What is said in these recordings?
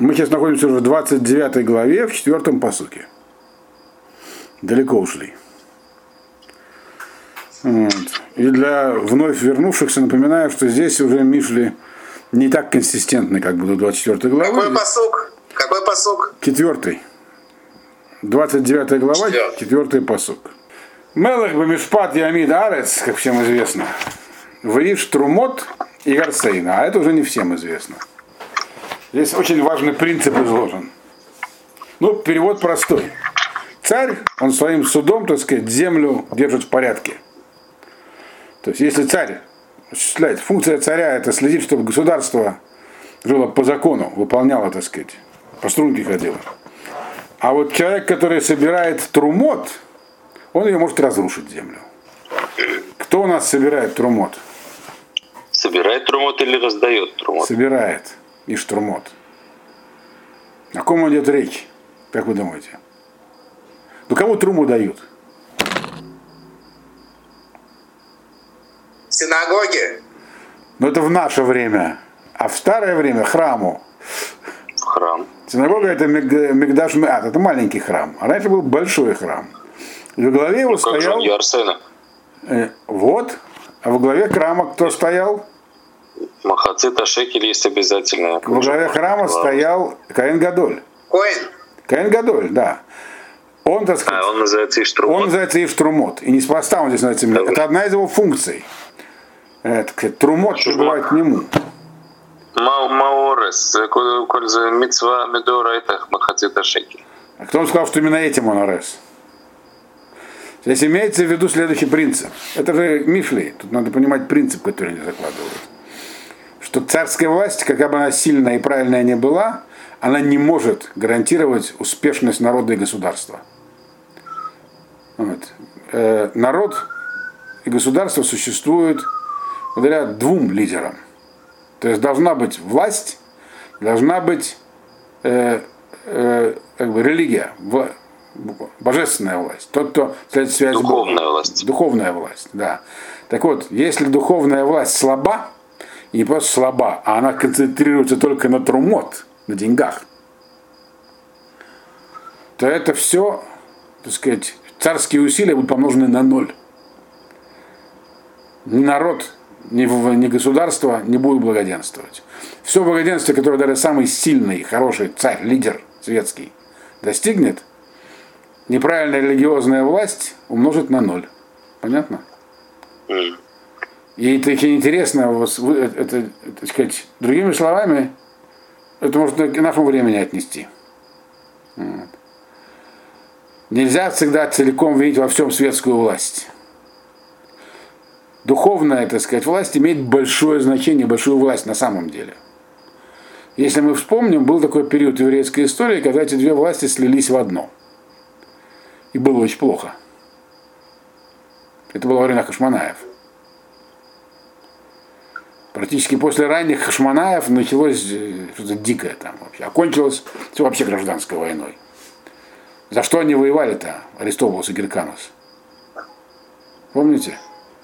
Мы сейчас находимся уже в 29 главе, в четвертом посуке. Далеко ушли. Вот. И для вновь вернувшихся напоминаю, что здесь уже Мишли не так консистентны, как будут 24 главы. Какой посук? Какой посук? Четвертый. 29 глава, Четвертый. посук. Мелах Бамишпат Ямид Арец, как всем известно, Ваиш Трумот и Гарсейна, а это уже не всем известно. Здесь очень важный принцип изложен. Ну, перевод простой. Царь, он своим судом, так сказать, землю держит в порядке. То есть, если царь осуществляет, функция царя это следить, чтобы государство жило по закону, выполняло, так сказать, по струнке ходило. А вот человек, который собирает трумот, он ее может разрушить землю. Кто у нас собирает трумот? Собирает трумот или раздает трумот? Собирает и штурмот. О ком идет речь? Как вы думаете? Ну кому труму дают? Синагоги? Ну это в наше время. А в старое время храму. В храм. Синагога это Миг- Мигдаш Меат, это маленький храм. А раньше был большой храм. И во главе его Как же стоял... он Ярсена? э, вот. А во главе храма кто стоял? Махацита шекель есть обязательно. Во главе храма стоял Каин Гадоль. Коин? Каин Гадоль, да. Он, так сказать, А, он называется Он Иштурмот. называется Иштрумот. И неспроста он здесь называется именно. Добрый. Это одна из его функций. Это, трумот прибывает к нему. Ма- Маорес. Коль коль за митцва медора это махацита шекель. А кто он сказал, что именно этим он арес? Здесь имеется в виду следующий принцип. Это же Мишли. Тут надо понимать принцип, который они закладывают. Что царская власть, какая бы она сильная и правильная ни была, она не может гарантировать успешность народа и государства. Вот. Э, народ и государство существуют благодаря двум лидерам. То есть должна быть власть, должна быть э, э, как бы религия, вла- божественная власть. Тот, кто следует связь. Духовная власть. Духовная власть, да. Так вот, если духовная власть слаба, и не просто слаба, а она концентрируется только на трумот, на деньгах, то это все, так сказать, царские усилия будут помножены на ноль. Ни народ, ни, ни государство не будет благоденствовать. Все благоденствие, которое даже самый сильный, хороший царь, лидер светский достигнет, неправильная религиозная власть умножит на ноль. Понятно? М. И это очень интересно, это, это, так сказать, другими словами, это можно к нашему времени отнести. Вот. Нельзя всегда целиком видеть во всем светскую власть. Духовная, так сказать, власть имеет большое значение, большую власть на самом деле. Если мы вспомним, был такой период в еврейской истории, когда эти две власти слились в одно. И было очень плохо. Это было во время Хашманаев. Практически после ранних Хашманаев началось э, что-то дикое там вообще. Окончилось все вообще гражданской войной. За что они воевали-то, Аристобулос и Герканус? Помните?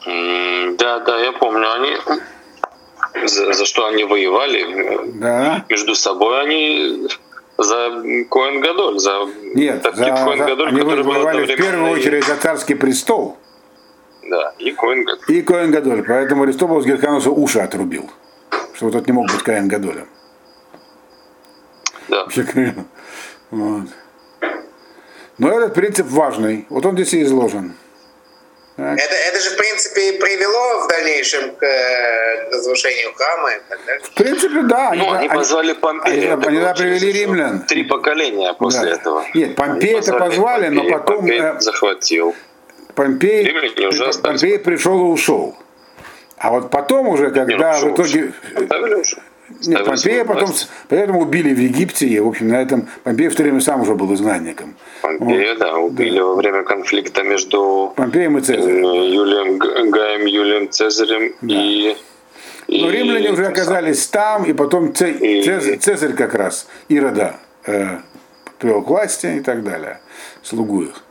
Да, да, я помню. Они за, за что они воевали? Да. Между собой они за Коэн Гадоль, за Нет, за- Коэн за- Гадоль, они который был воевали в первую очередь за царский престол Да, и Коэн Гадоль. и Коэн Гадоль. Поэтому Аристобулос Герканусу уши отрубил. Что вот тот не мог быть Коэн Гадолем. Да. Вообще. Вот. Но этот принцип важный. Вот он здесь и изложен. Так. Это, это же, в принципе, и привело в дальнейшем к, э, к разрушению храма и так далее. В принципе, да. Ну, они они- позвали Помпея. они- они было привели римлян. Три поколения после Да. этого. Нет, Помпея Они это позвали, но Помпея, потом, Помпей э, захватил. Помпей. Помпей пришел и ушел. А вот потом уже, Не, когда ну, в итоге... Уже. Нет, Оставили Помпея потом, поэтому убили в Египте, и, в общем, на этом Помпей в то время сам уже был изгнанником. Помпея, да, убили во время конфликта между Помпеем и э, Цезарем. Юлием Г- Гаем Юлием Цезарем и, и Но римляне уже оказались там, и потом Це- И- Цезарь, Цезарь как раз Ирода э, привел к власти и так далее, слугу их.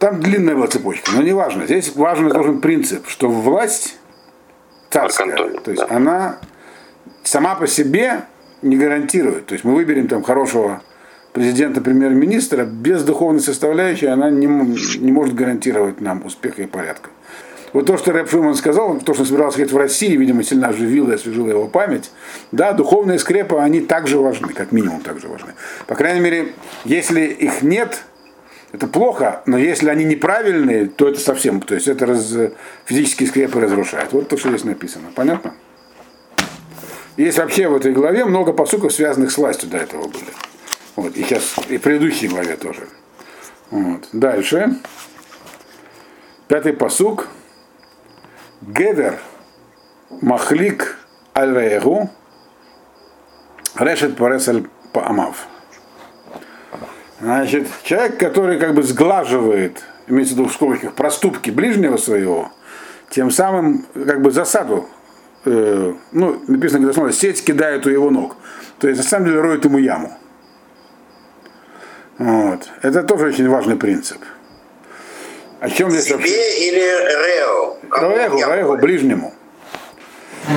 Там длинная была цепочка, но неважно. Здесь важен должен принцип, что власть царская, Марк Антоний, то есть да. она сама по себе не гарантирует. То есть мы выберем там хорошего президента, премьер-министра, без духовной составляющей она не, не может гарантировать нам успеха и порядка. Вот то, что Рэп Шуман сказал, то, что он собирался сказать в России, видимо, сильно оживило и освежило его память. Да, духовные скрепы, они также важны, как минимум также важны. По крайней мере, если их нет, это плохо, но если они неправильные, то это совсем, то есть это раз, физические скрепы разрушает. Вот то, что здесь написано. Понятно? Есть вообще в этой главе много посуков, связанных с властью до этого были. Вот, и сейчас, и в предыдущей главе тоже. Вот. Дальше. Пятый посук. Гедер махлик аль-рейгу решет паресаль паамав. Значит, человек, который как бы сглаживает, имеется в виду в скобочках, проступки ближнего своего, тем самым как бы засаду, э, ну, написано, когда смотрят, сеть кидает у его ног. То есть, на самом деле, роет ему яму. Вот. Это тоже очень важный принцип. О чем здесь Себе вообще? или Рео? Раэгу, Раэгу, ближнему.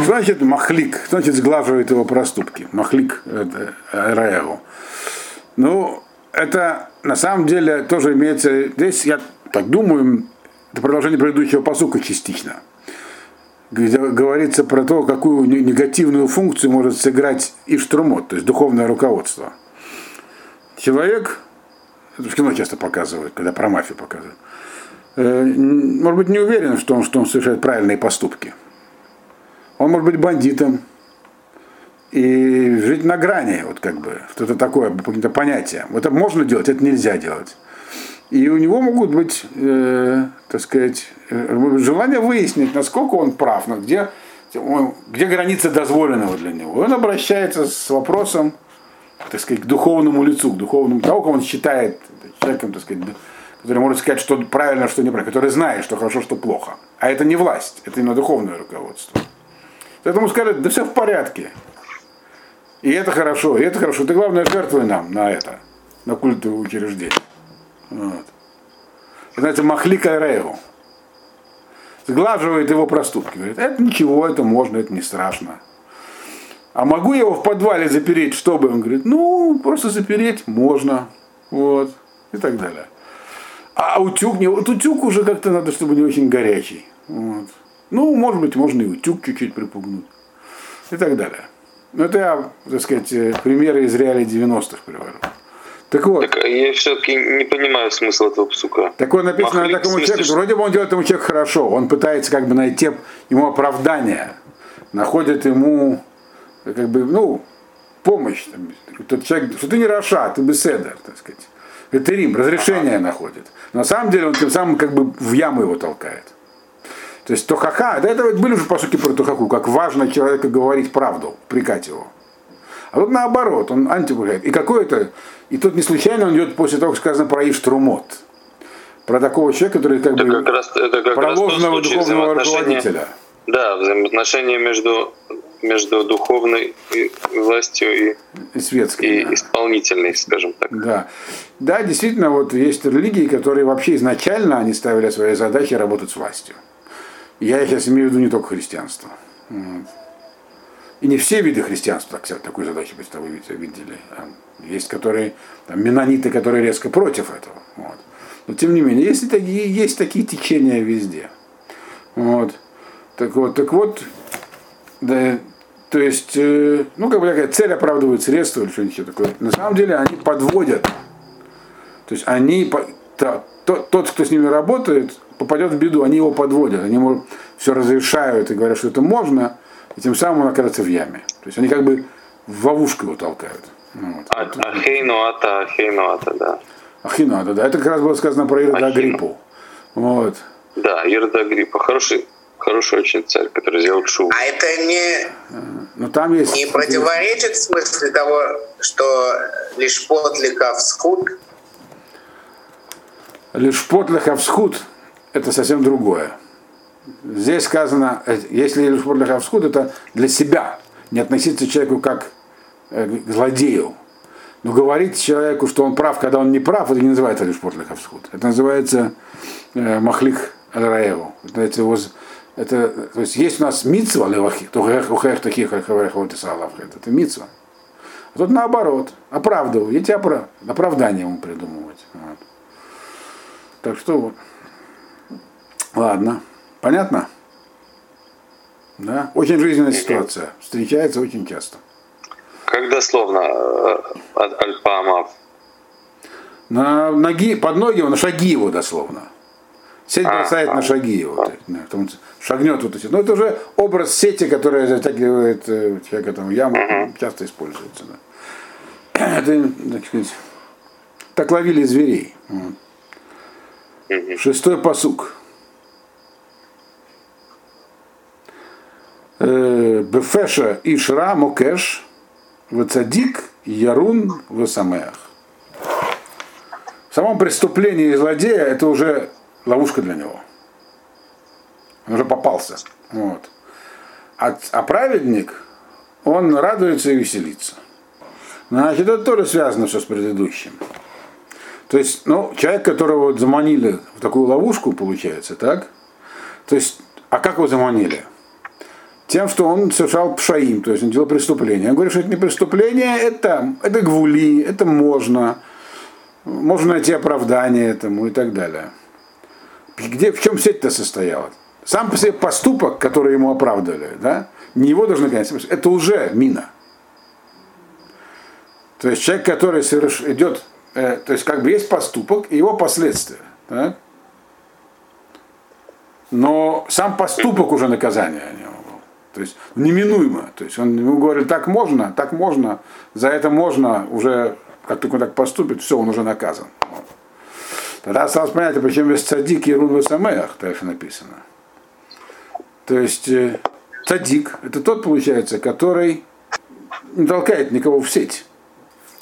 Что значит махлик? Что значит сглаживает его проступки? Махлик это Раэгу. Ну, это на самом деле тоже имеется, здесь, я так думаю, это продолжение предыдущего посука частично. Где говорится про то, какую негативную функцию может сыграть Иштрумот, то есть духовное руководство. Человек, это в кино часто показывают, когда про мафию показывают, э, может быть, не уверен в том, что он совершает правильные поступки. Он может быть бандитом и жить на грани, вот как бы, что-то такое, по каким-то понятиям. Это можно делать, это нельзя делать. И у него могут быть, э, так сказать, э, желание выяснить, насколько он прав, но где, где граница дозволенного для него. Он обращается с вопросом, так сказать, к духовному лицу, к духовному, того, кого он считает человеком, так сказать, который может сказать, что правильно, что неправильно, который знает, что хорошо, что плохо. А это не власть, это именно духовное руководство. Поэтому скажет, да все в порядке. И это хорошо, и это хорошо. Ты главное жертвуй нам на это, на культовое учреждение. Вот. Это Махлика Рейгу. Сглаживает его проступки. Говорит, это ничего, это можно, это не страшно. А могу я его в подвале запереть, чтобы? Он говорит, ну, просто запереть можно. Вот. И так далее. А утюг, не, вот утюг уже как-то надо, чтобы не очень горячий. Вот. Ну, может быть, можно и утюг чуть-чуть припугнуть. И так далее. Ну, это я, так сказать, примеры из реалий 90-х привожу. Так вот. Так я все-таки не понимаю смысл этого псука. Так вот написано Махлик, такому смысле, человеку, что- вроде бы он делает этому человеку хорошо, он пытается как бы найти ему оправдание, находит ему как бы, ну, помощь. Там, тот человек, что ты не Раша, ты беседер, так сказать. Это Рим, разрешение находит. Но на самом деле он тем самым как бы в яму его толкает. То есть Тохаха, до этого были уже по сути про Тохаку, как важно человеку говорить правду, прикать его. А тут наоборот, он антипуляет. И какой это, и тут не случайно он идет после того, как сказано про Иштрумот. Про такого человека, который как Это бы как раз, это как про раз ложного духовного руководителя. Да, взаимоотношения между, между духовной властью и, И светский. и да. исполнительной, скажем так. Да. да, действительно, вот есть религии, которые вообще изначально они ставили своей задачей работать с властью. Я сейчас имею в виду не только христианство. Вот. И не все виды христианства так- такую задачу представили, видели. А Есть которые, там, менониты, которые резко против этого. Вот. Но тем не менее, есть, такие, есть такие течения везде. Вот. Так вот, так вот, да, то есть, э, ну, как бы такая цель оправдывает средства или что-нибудь такое. На самом деле они подводят. То есть они, та- тот, тот, кто с ними работает, попадет в беду, они его подводят. Они ему все разрешают и говорят, что это можно, и тем самым он окажется в яме. То есть они как бы в ловушку его толкают. Ну, Вот. А- Ахейнуата, Ахейнуата, да. Ахинада, да. Это как раз было сказано про Ирода Ахину. Агриппу. Вот. Да, Ирда Гриппа. Хороший, хороший очень царь, который сделал шоу. А это не, Но там есть... не противоречит в смысле того, что лишь подликов схуд, Лишь потлахавсхуд – это совсем другое. Здесь сказано, если лишь потлахавсхуд – это для себя, не относиться к человеку как э, к злодею. Но говорить человеку, что он прав, когда он не прав, это не называется лишь потлахавсхуд. Это называется э, махлих аль-раеву. Это, его это, то есть есть у нас митцва левахи, то ухех таких салавх. Это митцва. А тут наоборот, оправдываю, эти опра... оправдания ему придумывать. Вот. Так что вот. Ладно. Понятно? Да? Очень жизненная ситуация. Встречается очень часто. Как дословно э, от Альпамов? На ноги, под ноги его, на шаги его дословно. Сеть А, бросает а. на шаги его. что шагнет вот эти. Но это уже образ сети, которая затягивает э, человека там в яму, часто используется. Да. Это, так сказать, так ловили зверей. Вот. Шестой посук. Э, Бефеша и Шра Мокеш, Вацадик, Ярун, Весамеах. В самом преступлении злодея это уже ловушка для него. Он уже попался. Вот. А, а праведник, он радуется и веселится. Значит, это тоже связано все с предыдущим. То есть, ну, человек, которого вот заманили в такую ловушку, получается, так? То есть, а как его заманили? Тем, что он совершал пшаим, то есть он делал преступление. Я говорю, что это не преступление, это, это гвули, это можно. Можно найти оправдание этому и так далее. Где, в чем сеть-то состояла? Сам по себе поступок, который ему оправдали, да, не его должны гонять, это уже мина. То есть человек, который соверш... идет, э, то есть как бы есть поступок и его последствия. Да? Но сам поступок уже наказание о нем. То есть неминуемо. То есть он ему говорит, так можно, так можно, за это можно, уже как только он так поступит, все, он уже наказан. Тогда осталось понятно, почему есть цадик и рун самеях, дальше написано. То есть э, цадик, это тот, получается, который не толкает никого в сеть.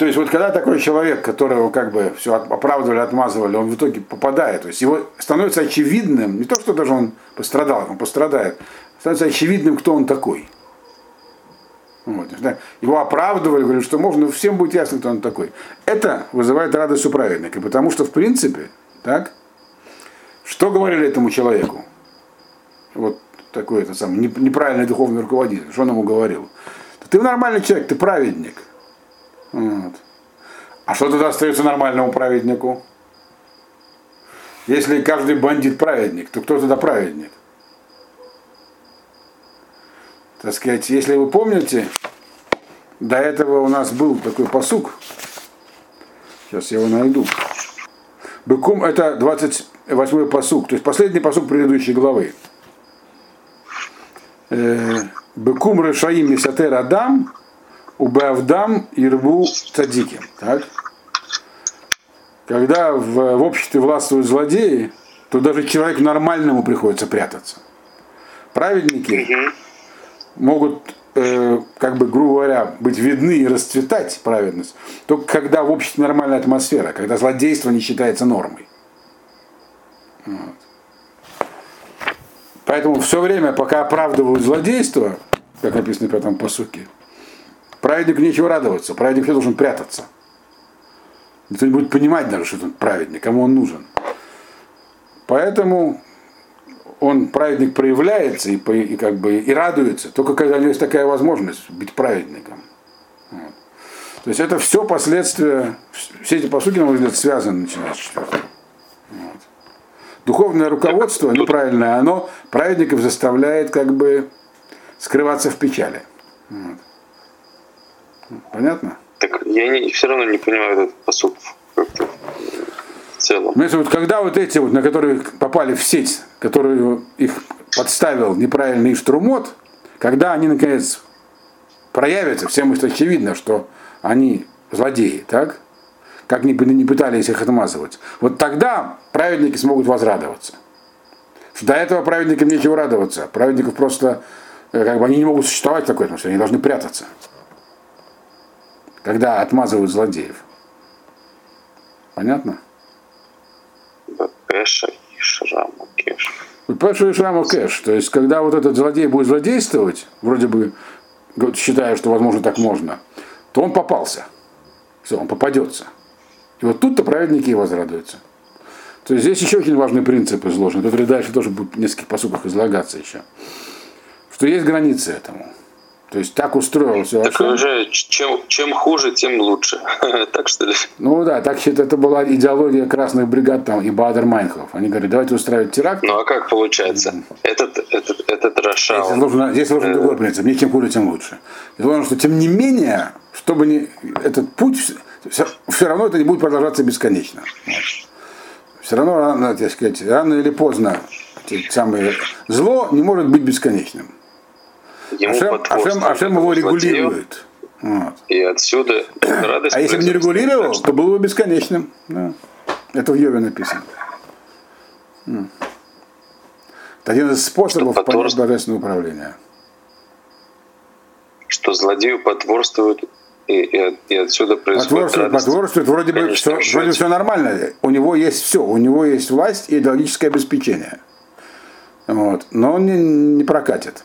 То есть вот когда такой человек, которого как бы все оправдывали, отмазывали, он в итоге попадает, то есть его становится очевидным, не то, что даже он пострадал, он пострадает, становится очевидным, кто он такой. Вот. Его оправдывали, говорили, что можно, всем будет ясно, кто он такой. Это вызывает радость у праведника, потому что, в принципе, так, что говорили этому человеку? Вот такой это самый неправильный духовный руководитель, что он ему говорил? Ты нормальный человек, ты праведник. Вот. А что тогда остается нормальному праведнику? Если каждый бандит праведник, то кто тогда праведник? Так сказать, если вы помните, до этого у нас был такой посук. Сейчас я его найду. Быкум это 28 посук, то есть последний посук предыдущей главы. Быкум решаим мисатер адам, убавдам ирбу цадики. Так? Когда в, в обществе властвуют злодеи, то даже человеку нормальному приходится прятаться. Праведники могут, э, как бы, грубо говоря, быть видны и расцветать праведность, только когда в обществе нормальная атмосфера, когда злодейство не считается нормой. Вот. Поэтому все время, пока оправдывают злодейство, как написано в пятом посуке, праведнику нечего радоваться, праведник все должен прятаться. Никто не будет понимать даже, что он праведник, кому он нужен. Поэтому он, праведник, проявляется и, и, как бы, и радуется, только когда у него есть такая возможность быть праведником. Вот. То есть это все последствия, все эти посуки, на мой взгляд, связаны, начиная с. Вот. Духовное руководство неправильное, оно праведников заставляет как бы скрываться в печали. Вот. Понятно? Так я не, все равно не понимаю этот посуд как-то в целом. Ну, если вот когда вот эти вот, на которые попали в сеть, которую их подставил неправильный штрумот, когда они наконец проявятся, всем это очевидно, что они злодеи, так? Как ни, не пытались их отмазывать. Вот тогда праведники смогут возрадоваться. До этого праведникам нечего радоваться. Праведников просто, как бы они не могут существовать в такой атмосфере, они должны прятаться. Когда отмазывают злодеев. Понятно? Пеша и Шраму Кеш. Пеша и Шраму Кэш. То есть, когда вот этот злодей будет злодействовать, вроде бы считая, что возможно так можно, то он попался. Все, он попадется. И вот тут-то праведники и возрадуются. То есть здесь еще очень важный принцип изложен, который дальше тоже будет в нескольких посуках излагаться еще. Что есть границы этому. То есть так устроил все. Так уже чем, чем хуже, тем лучше. так что ли? Ну да, так что это была идеология красных бригад там и Бадер Майнхов. Они говорят, давайте устраивать теракт. Ну а как получается? Этот, этот, этот Раша... Здесь нужно, здесь нужно другой принцип. Не чем хуже, тем лучше. И главное, что тем не менее, чтобы не, этот путь, все, все равно это не будет продолжаться бесконечно. Все равно, рано, так сказать, рано или поздно самое зло не может быть бесконечным. Ему Ашем, Ашем, Ашем его регулирует. Вот. И отсюда радость. А если бы не регулировал, то было бы бесконечным. Да. Это в Йове написано. Это один из способов Что понять божественное управление. Что злодею потворствуют, и, и, и отсюда происходит Потворствует, радость. потворствует, вроде бы все, вроде все нормально. У него есть все. У него есть власть и идеологическое обеспечение. Вот. Но он не, не прокатит.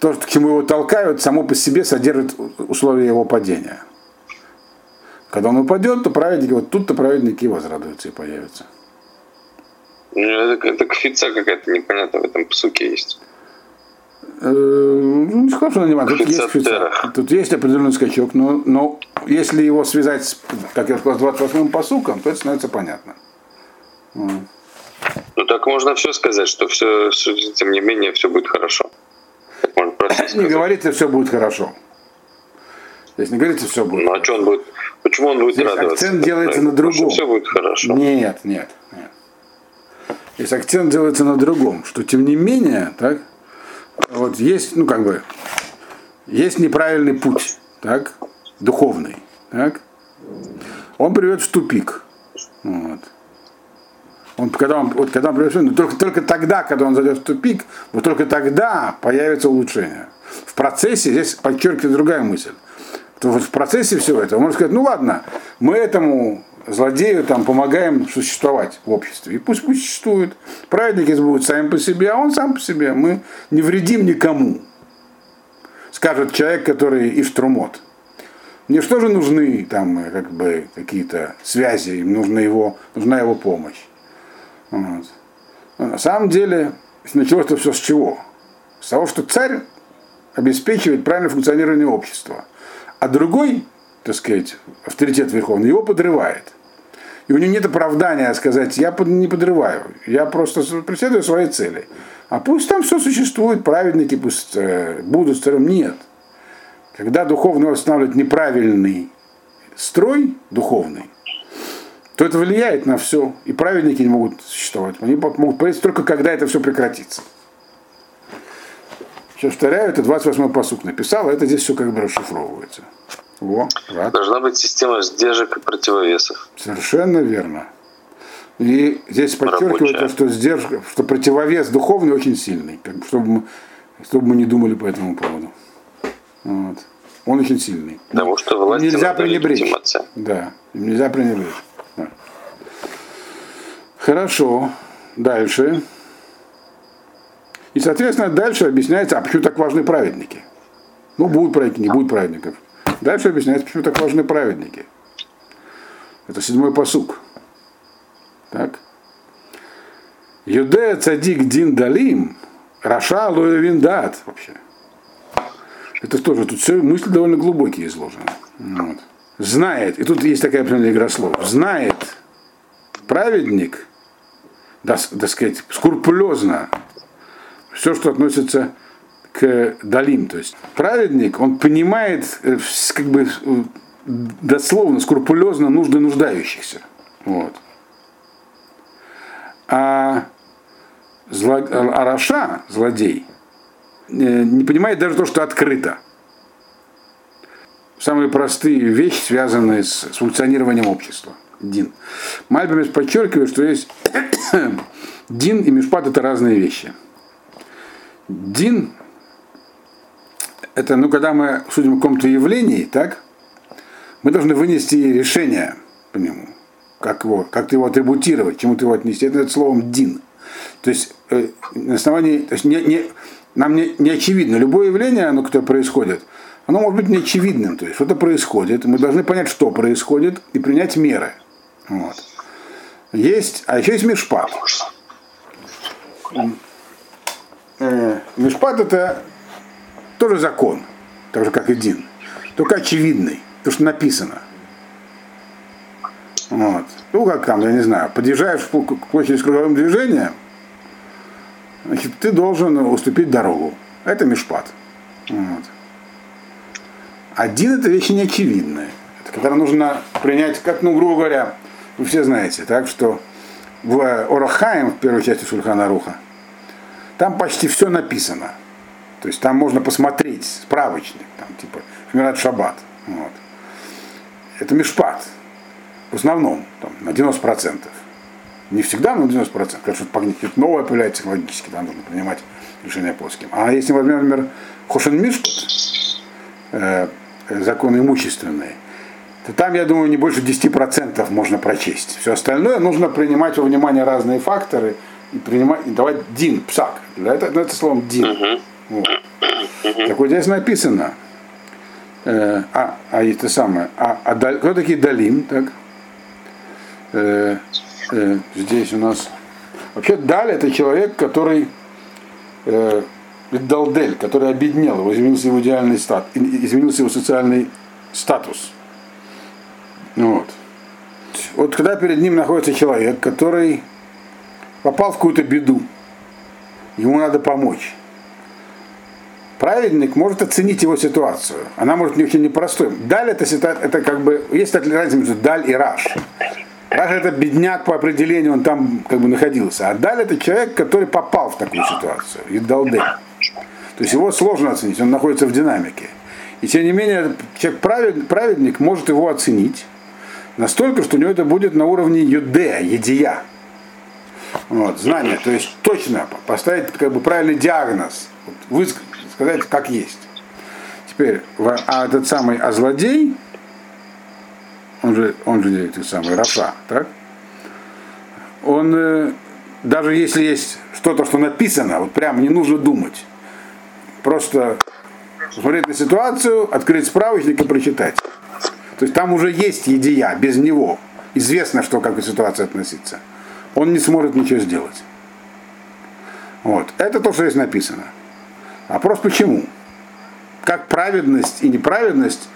То, к чему его толкают, само по себе содержит условия его падения. Когда он упадет, то праведники, вот тут-то праведники и возрадуются и появятся. Ну, Это, это кфица какая-то непонятная в этом псуке есть. Э, Ну, не сказал, что она. Тут есть, Фицатера. фица- тут есть определенный скачок, но, но если его связать, с, как я сказал, с 28-м посуком, то это становится понятно. Ну так можно все сказать, что все, тем не менее, все будет хорошо. Так можно просто Не сказать. говорится, все будет хорошо. Здесь не говорится, все будет. Ну а что он будет? Почему он будет Здесь радоваться? акцент делается на Потому что другом. Все будет хорошо. Нет, нет, нет. Здесь акцент делается на другом, что тем не менее, так, вот есть, ну как бы, есть неправильный путь, так, духовный, так, он приведет в тупик. Вот. Он, когда он, вот, когда он в тупик, но только, только тогда, когда он зайдет в тупик, вот только тогда появится улучшение. В процессе, здесь подчеркивает другая мысль, то вот в процессе всего этого можно сказать, ну ладно, мы этому злодею там помогаем существовать в обществе. И пусть пусть существует. Праведники будут сами по себе, а он сам по себе. Мы не вредим никому. Скажет человек, который Иштрумот. Мне что же нужны там э, как бы какие-то связи, им нужна его, нужна его помощь. Вот. Но на самом деле началось это все с чего? С того, что царь обеспечивает правильное функционирование общества. А другой, так сказать, авторитет верховный, его подрывает. И у него нет оправдания сказать, я не подрываю, я просто преследую свои цели. А пусть там все существует, праведники пусть э, будут царем. Нет. Когда духовный восстанавливает неправильный строй духовный, то это влияет на все. И праведники не могут существовать. Они могут появиться только когда это все прекратится. Сейчас повторяю, это 28-й посук написал, а это здесь все как бы расшифровывается. Во, рад. Должна быть система сдержек и противовесов. Совершенно верно. И здесь подчеркивается, что сдержка, что противовес духовный очень сильный, как бы, чтобы, мы, чтобы мы не думали по этому поводу. Вот. Он очень сильный. Потому что власти Нельзя пренебречь. Да, нельзя пренебречь. Хорошо. Дальше. И, соответственно, дальше объясняется, а почему так важны праведники. Ну, будут праведники, не будет праведников. Дальше объясняется, почему так важны праведники. Это седьмой посук. Так. Юдея цадик дин далим, раша лоевин дат вообще. Это тоже, тут все мысли довольно глубокие изложены. Вот. Знает, и тут есть такая определенная игра слов, знает праведник, да, так сказать, скрупулезно все, что относится к далим. То есть праведник, он понимает э, как бы дословно, скрупулезно нужды нуждающихся. Вот. А, зло, а Раша, злодей, э, не понимает даже то, что открыто. Самые простые вещи, связанные с, с функционированием общества. Дин. Мальбимес подчеркивает, что есть Дин и Мишпат это разные вещи. Дин это, ну, когда мы судим о каком-то явлении, так, мы должны вынести решение по нему, как его, как его атрибутировать, чему ты его отнести. Это, это словом дин. То есть э, на основании, то есть не, не, нам не, не очевидно. Любое явление, оно, которое происходит, оно может быть неочевидным. То есть что-то происходит, мы должны понять, что происходит, и принять меры. Вот. Есть, а еще есть мешпат. Э, Мишпат это Тоже закон, так же как и Дин. Только очевидный, то, что написано. Вот. Ну, как там, я не знаю, подъезжаешь к площади с круговым движением, значит, ты должен уступить дорогу. Это мешпат. Вот. Один это вещи неочевидные. Это когда нужно принять, как, ну, грубо говоря, вы все знаете, так что в Орахаем, в первой части Шульхана Руха, там почти все написано. То есть там можно посмотреть, справочник, там, типа Шмират Шаббат. Вот. Это мешпат. В основном, там, на 90%. Не всегда, но на 90%. Когда что-то новое появляется логически, там нужно принимать решение плоским. А если возьмем, например, Хошен Мишпат, э, законы имущественные, то там, я думаю, не больше 10% можно прочесть. Все остальное нужно принимать во внимание разные факторы и принимать, и давать дин, псак. Для этого, это словом дин. Uh-huh. Вот. Uh-huh. Так вот здесь написано, э, а, а это самое, а, а кто такие далим, так? Э, э, здесь у нас, вообще даль это человек, который э, Далдель, который обеднел, его изменился его идеальный стат, изменился его социальный статус. Вот. Вот когда перед ним находится человек, который попал в какую-то беду, ему надо помочь. Праведник может оценить его ситуацию. Она может не очень непростой. Даль это, это как бы, есть разница между даль и раш. Раш это бедняк по определению, он там как бы находился. А даль это человек, который попал в такую ситуацию. И. То есть его сложно оценить, он находится в динамике. И тем не менее, человек правед, праведник может его оценить настолько, что у него это будет на уровне юдея, едия. Вот, знание, то есть точно поставить как бы правильный диагноз, вот, сказать как есть. Теперь, а этот самый, а злодей, он же, он же этот самый Рафа, так? Он, э, даже если есть что-то, что написано, вот прямо не нужно думать, просто посмотреть на ситуацию, открыть справочник и прочитать. То есть там уже есть едия, без него. Известно, что как к ситуации относиться. Он не сможет ничего сделать. Вот. Это то, что здесь написано. Вопрос почему? Как праведность и неправедность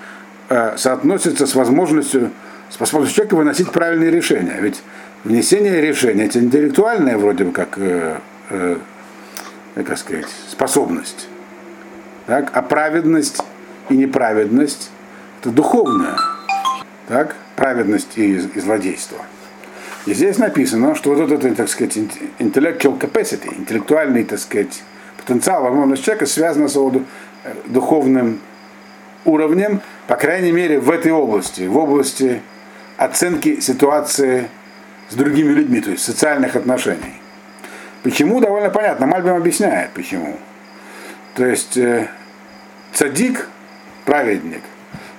э, соотносятся с возможностью, способностью человека выносить правильные решения. Ведь внесение решения это интеллектуальная вроде бы как, э, э, как сказать, способность. Так? А праведность и неправедность это духовная. Так? Праведность и, и злодейство. И здесь написано, что вот этот, так сказать, intellectual capacity, интеллектуальный, так сказать, потенциал, возможность человека связана с его э, духовным уровнем, по крайней мере, в этой области, в области оценки ситуации с другими людьми, то есть социальных отношений. Почему, довольно понятно. Мальбим объясняет, почему. То есть э, цадик, праведник,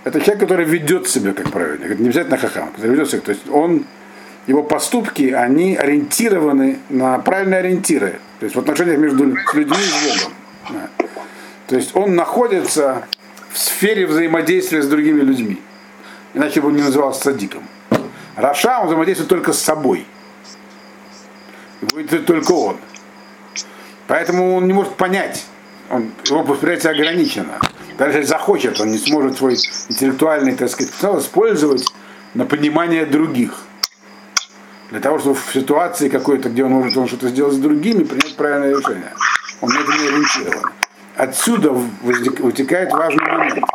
это человек, который ведет себя как праведник. Это не обязательно хахам, который ведет себя. То есть он, его поступки, они ориентированы на правильные ориентиры. То есть в отношениях между людьми и Богом. Да. То есть он находится в сфере взаимодействия с другими людьми. Иначе бы он не назывался садиком. Раша, он взаимодействует только с собой. И будет только он. Поэтому он не может понять, он, его восприятие ограничено. Даже если захочет, он не сможет свой интеллектуальный, так сказать, потенциал использовать на понимание других. Для того, чтобы в ситуации какой-то, где он может он что-то сделать с другими, принять правильное решение. Он на это не ориентирован. Отсюда вытекает важный момент.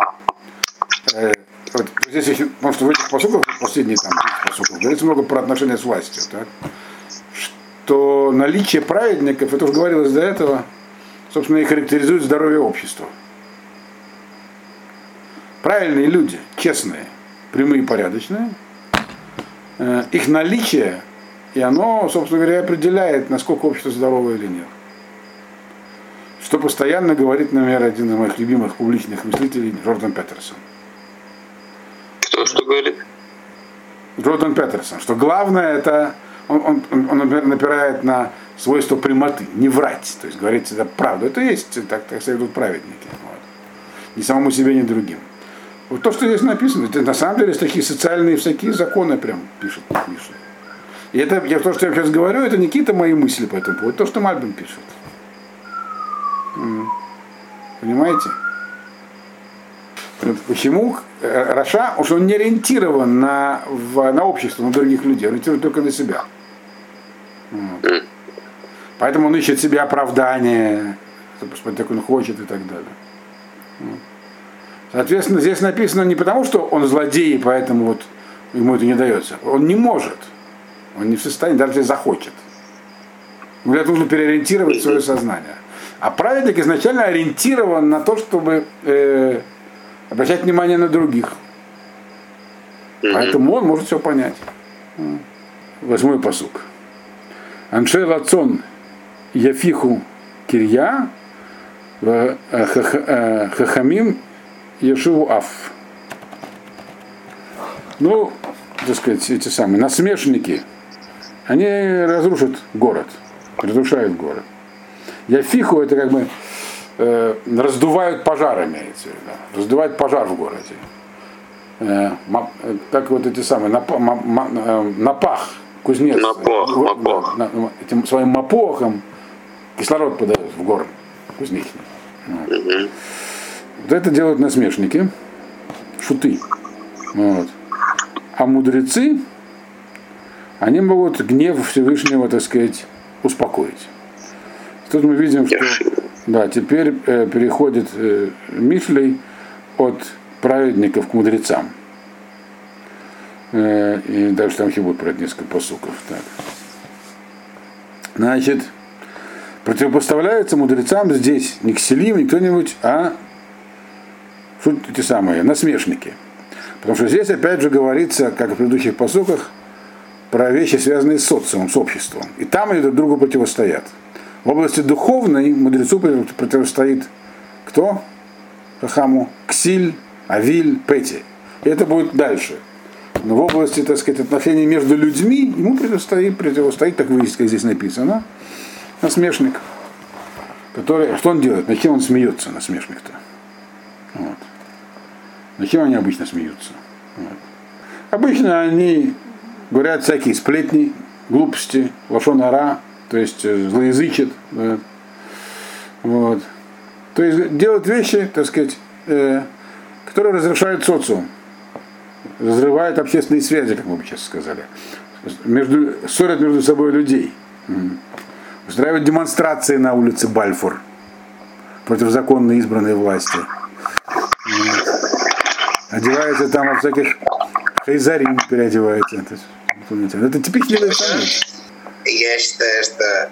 Э, вот здесь потому что в этих посылках, последние там посылках, говорится много про отношения с властью, так? что наличие праведников, это уже говорилось до этого, собственно, и характеризует здоровье общества. Правильные люди, честные, прямые и порядочные, э, их наличие, и оно, собственно говоря, определяет, насколько общество здоровое или нет. Что постоянно говорит, например, один из моих любимых публичных мыслителей Джордан Петерсон. Кто что говорит? Джордан Петерсон, что главное это он, он, он напирает на свойство прямоты, не врать, то есть говорить это правду. Это есть, так, так советуют праведники. Вот. Ни самому себе, ни другим. Вот то, что здесь написано, это на самом деле такие социальные всякие законы прям пишут. пишут. И это, я, то, что я сейчас говорю, это не какие-то мои мысли по этому поводу, то, что Мальбин пишет. Понимаете? Почему э, Раша? Что он не ориентирован на, в- на общество, на других людей, он ориентирован только на себя. Вот. Поэтому он ищет себе оправдание, посмотреть, как он хочет и так далее. Вот. Соответственно, здесь написано не потому, что он злодей, и поэтому вот ему это не дается. Он не может. Он не в состоянии, даже если захочет. Этого нужно переориентировать свое сознание. А праведник изначально ориентирован на то, чтобы э, обращать внимание на других. Поэтому он может все понять. Восьмой посук. Аншей Лацон Яфиху Кирья э, хах- э, Хахамим Ешиву Аф. Ну, так сказать, эти самые насмешники, они разрушат город, разрушают город. Яфиху это как бы э, раздувают пожар, имеется в виду. Раздувают пожар в городе. Э, э, как вот эти самые, напа- ма- ма- э, напах, кузнец. Мапох, э, мапох. да, этим своим мапохом кислород подает в город кузнечный. Вот. Вот это делают насмешники, шуты. Вот. А мудрецы, они могут гнев Всевышнего, так сказать, успокоить. Тут мы видим, что да, теперь э, переходит э, Мишлей от праведников к мудрецам. Э, и дальше там будет про несколько посуков. Так. Значит, противопоставляется мудрецам здесь не кселим, не кто-нибудь, а эти самые, насмешники. Потому что здесь опять же говорится, как в предыдущих посуках, про вещи, связанные с социумом, с обществом. И там они друг другу противостоят. В области духовной мудрецу противостоит кто? Хахаму? Ксиль, Авиль, Пети. И это будет дальше. Но в области, так сказать, отношений между людьми ему противостоит, противостоит так выяснить, как здесь написано, насмешник. Который, что он делает? На чем он смеется, насмешник-то? Вот. На чем они обычно смеются? Вот. Обычно они говорят всякие сплетни, глупости, лошонара, то есть э, злоязычат. да. Вот. То есть делают вещи, так сказать, э, которые разрушают социум, разрывают общественные связи, как мы бы сейчас сказали. Между, ссорят между собой людей. Устраивают демонстрации на улице Бальфур против законно избранной власти. Одевается там во всяких хайзарин переодевается. Это, типичный. Я считаю, что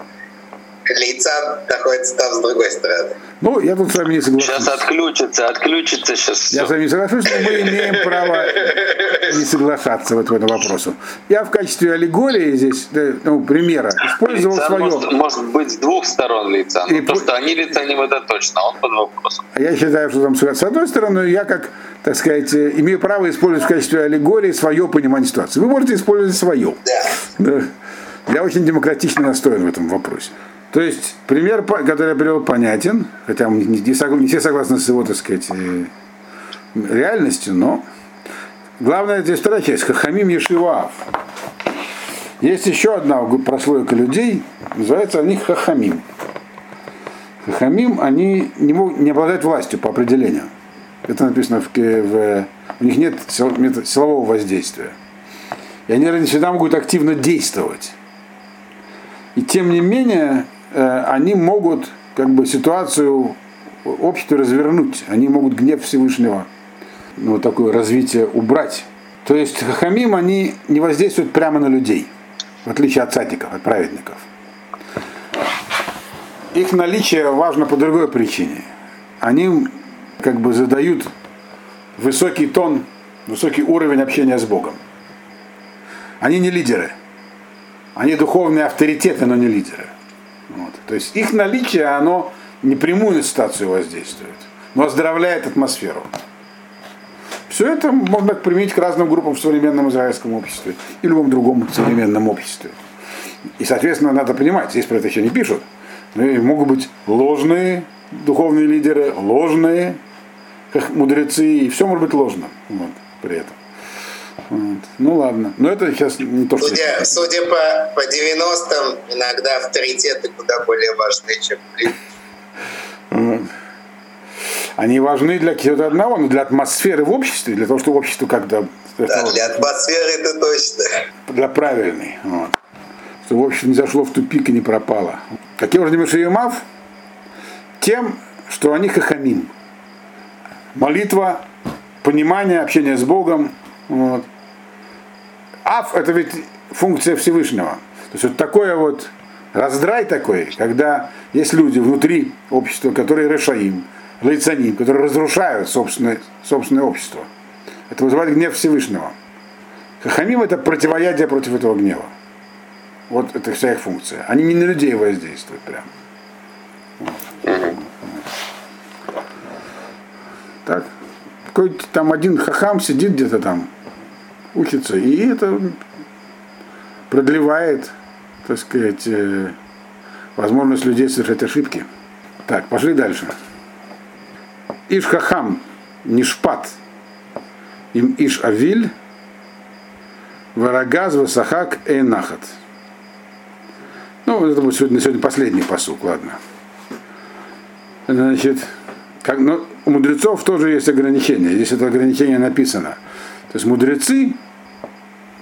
лица находится там с другой стороны. Ну, я тут с вами не соглашусь. Сейчас отключится, отключится сейчас. Я с вами не соглашусь, но мы имеем право не соглашаться вот в этом вопросу. Я в качестве аллегории здесь, да, ну, примера, использовал Лица свое. может, может быть с двух сторон лица. Но И то, пу- что они лица не это точно, он под вопросом. Я считаю, что там с одной стороны, я как, так сказать, э, имею право использовать в качестве аллегории свое понимание ситуации. Вы можете использовать свое. Да. Я очень демократично настроен в этом вопросе. То есть пример, который я привел, понятен, хотя не, согла- не все согласны с его, так сказать, э, реальностью, но главное здесь вторая часть, Хахамим Ешиваав. Есть еще одна прослойка людей, называется они Хахамим. Хахамим, они не, могут, не обладают властью по определению. Это написано в, в- у них нет сил- силового воздействия. И они не всегда могут активно действовать. И тем не менее, они могут как бы ситуацию общества развернуть. Они могут гнев Всевышнего, ну, вот такое развитие убрать. То есть хахамим, они не воздействуют прямо на людей, в отличие от садиков, от праведников. Их наличие важно по другой причине. Они как бы задают высокий тон, высокий уровень общения с Богом. Они не лидеры. Они духовные авторитеты, но не лидеры. Вот. То есть их наличие, оно не прямую на ситуацию воздействует, но оздоровляет атмосферу. Все это можно применить к разным группам в современном израильском обществе и любом другом современном обществе. И, соответственно, надо понимать, здесь про это еще не пишут, но и могут быть ложные духовные лидеры, ложные как мудрецы, и все может быть ложным вот, при этом. Вот. Ну ладно. Но это сейчас не то, что... Судя, судя по, по 90-м, иногда авторитеты куда более важны, чем. Они важны для чего-то одного, но для атмосферы в обществе, для того, чтобы общество как-то... Да, для атмосферы это точно. Для правильной. Вот. Чтобы общество не зашло в тупик и не пропало. Каким же Мишиемав? Тем, что они хахамим. Молитва, понимание, общение с Богом. Вот. Ав это ведь функция Всевышнего. То есть вот такое вот раздрай такой, когда есть люди внутри общества, которые решаим, лейцаним, которые разрушают собственное, собственное общество. Это вызывает гнев Всевышнего. Хахамим это противоядие против этого гнева. Вот это вся их функция. Они не на людей воздействуют прям. Вот. Так. Какой-то там один хахам сидит где-то там, учится, и это продлевает, так сказать, э, возможность людей совершать ошибки. Так, пошли дальше. Иш хахам, нишпат, им иш авиль, варагаз васахак эйнахат. Ну, это будет сегодня, сегодня последний посук, ладно. Значит, как, ну, у мудрецов тоже есть ограничения. Здесь это ограничение написано. То есть мудрецы,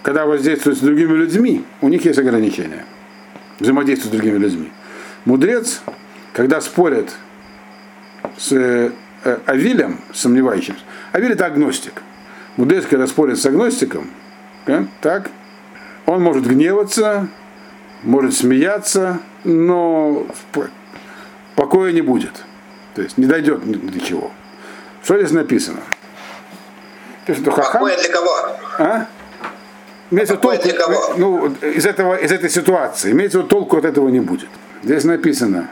когда воздействуют с другими людьми, у них есть ограничения. Взаимодействуют с другими людьми. Мудрец, когда спорит с э, Авилем, сомневающимся, Авиль это агностик. Мудрец, когда спорит с агностиком, да, так, он может гневаться, может смеяться, но покоя не будет. То есть не дойдет до чего. Что здесь написано? Покоя для кого? А? Имеется кого? Ну, из, этого, из этой ситуации. Имеется вот толку от этого не будет. Здесь написано,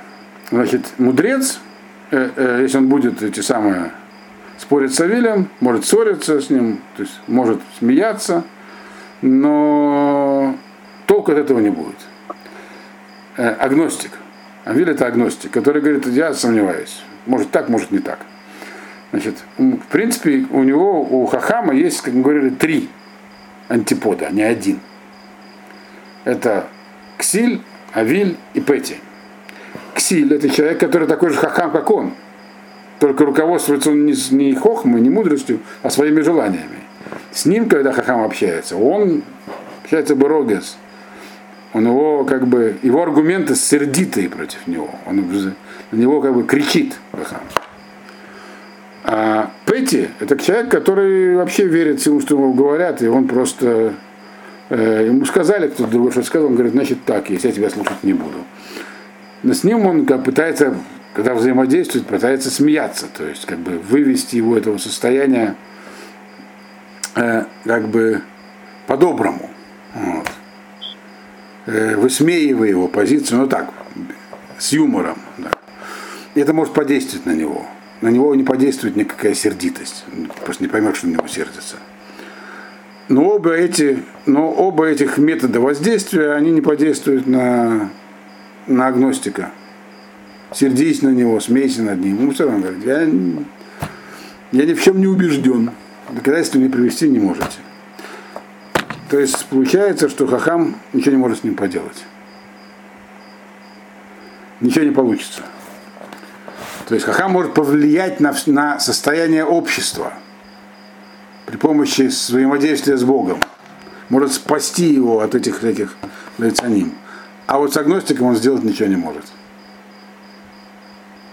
значит, мудрец, э, э, если он будет эти самые спорить с Авилем, может ссориться с ним, то есть может смеяться, но толку от этого не будет. Э, агностик. Авиль это агностик, который говорит, я сомневаюсь. Может так, может не так. Значит, в принципе, у него, у Хахама есть, как мы говорили, три антипода, а не один. Это Ксиль, Авиль и Пети. Ксиль это человек, который такой же хахам, как он. Только руководствуется он не, не хохмой, не мудростью, а своими желаниями. С ним, когда хахам общается, он общается Борогес. У него как бы его аргументы сердитые против него. Он на него как бы кричит хахам. А Петти – это человек, который вообще верит всему, что ему говорят, и он просто э, ему сказали, кто-то другой что сказал, он говорит, значит так, если я тебя слушать не буду. Но с ним он как, пытается, когда взаимодействует, пытается смеяться, то есть как бы вывести его этого состояния э, как бы по-доброму. Вот. Э, высмеивая его позицию, ну так, с юмором. Да. И это может подействовать на него на него не подействует никакая сердитость. Просто не поймет, что на него сердится. Но оба, эти, но оба этих метода воздействия, они не подействуют на, на агностика. Сердись на него, смейся над ним. Ну, все равно говорит, я, я ни в чем не убежден. Доказательства мне привести не можете. То есть получается, что Хахам ничего не может с ним поделать. Ничего не получится. То есть Хахам может повлиять на, на состояние общества при помощи взаимодействия с Богом. Может спасти его от этих всяких лицаним. А вот с агностиком он сделать ничего не может.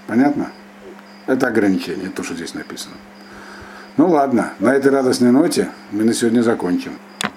Понятно? Это ограничение, то, что здесь написано. Ну ладно, на этой радостной ноте мы на сегодня закончим.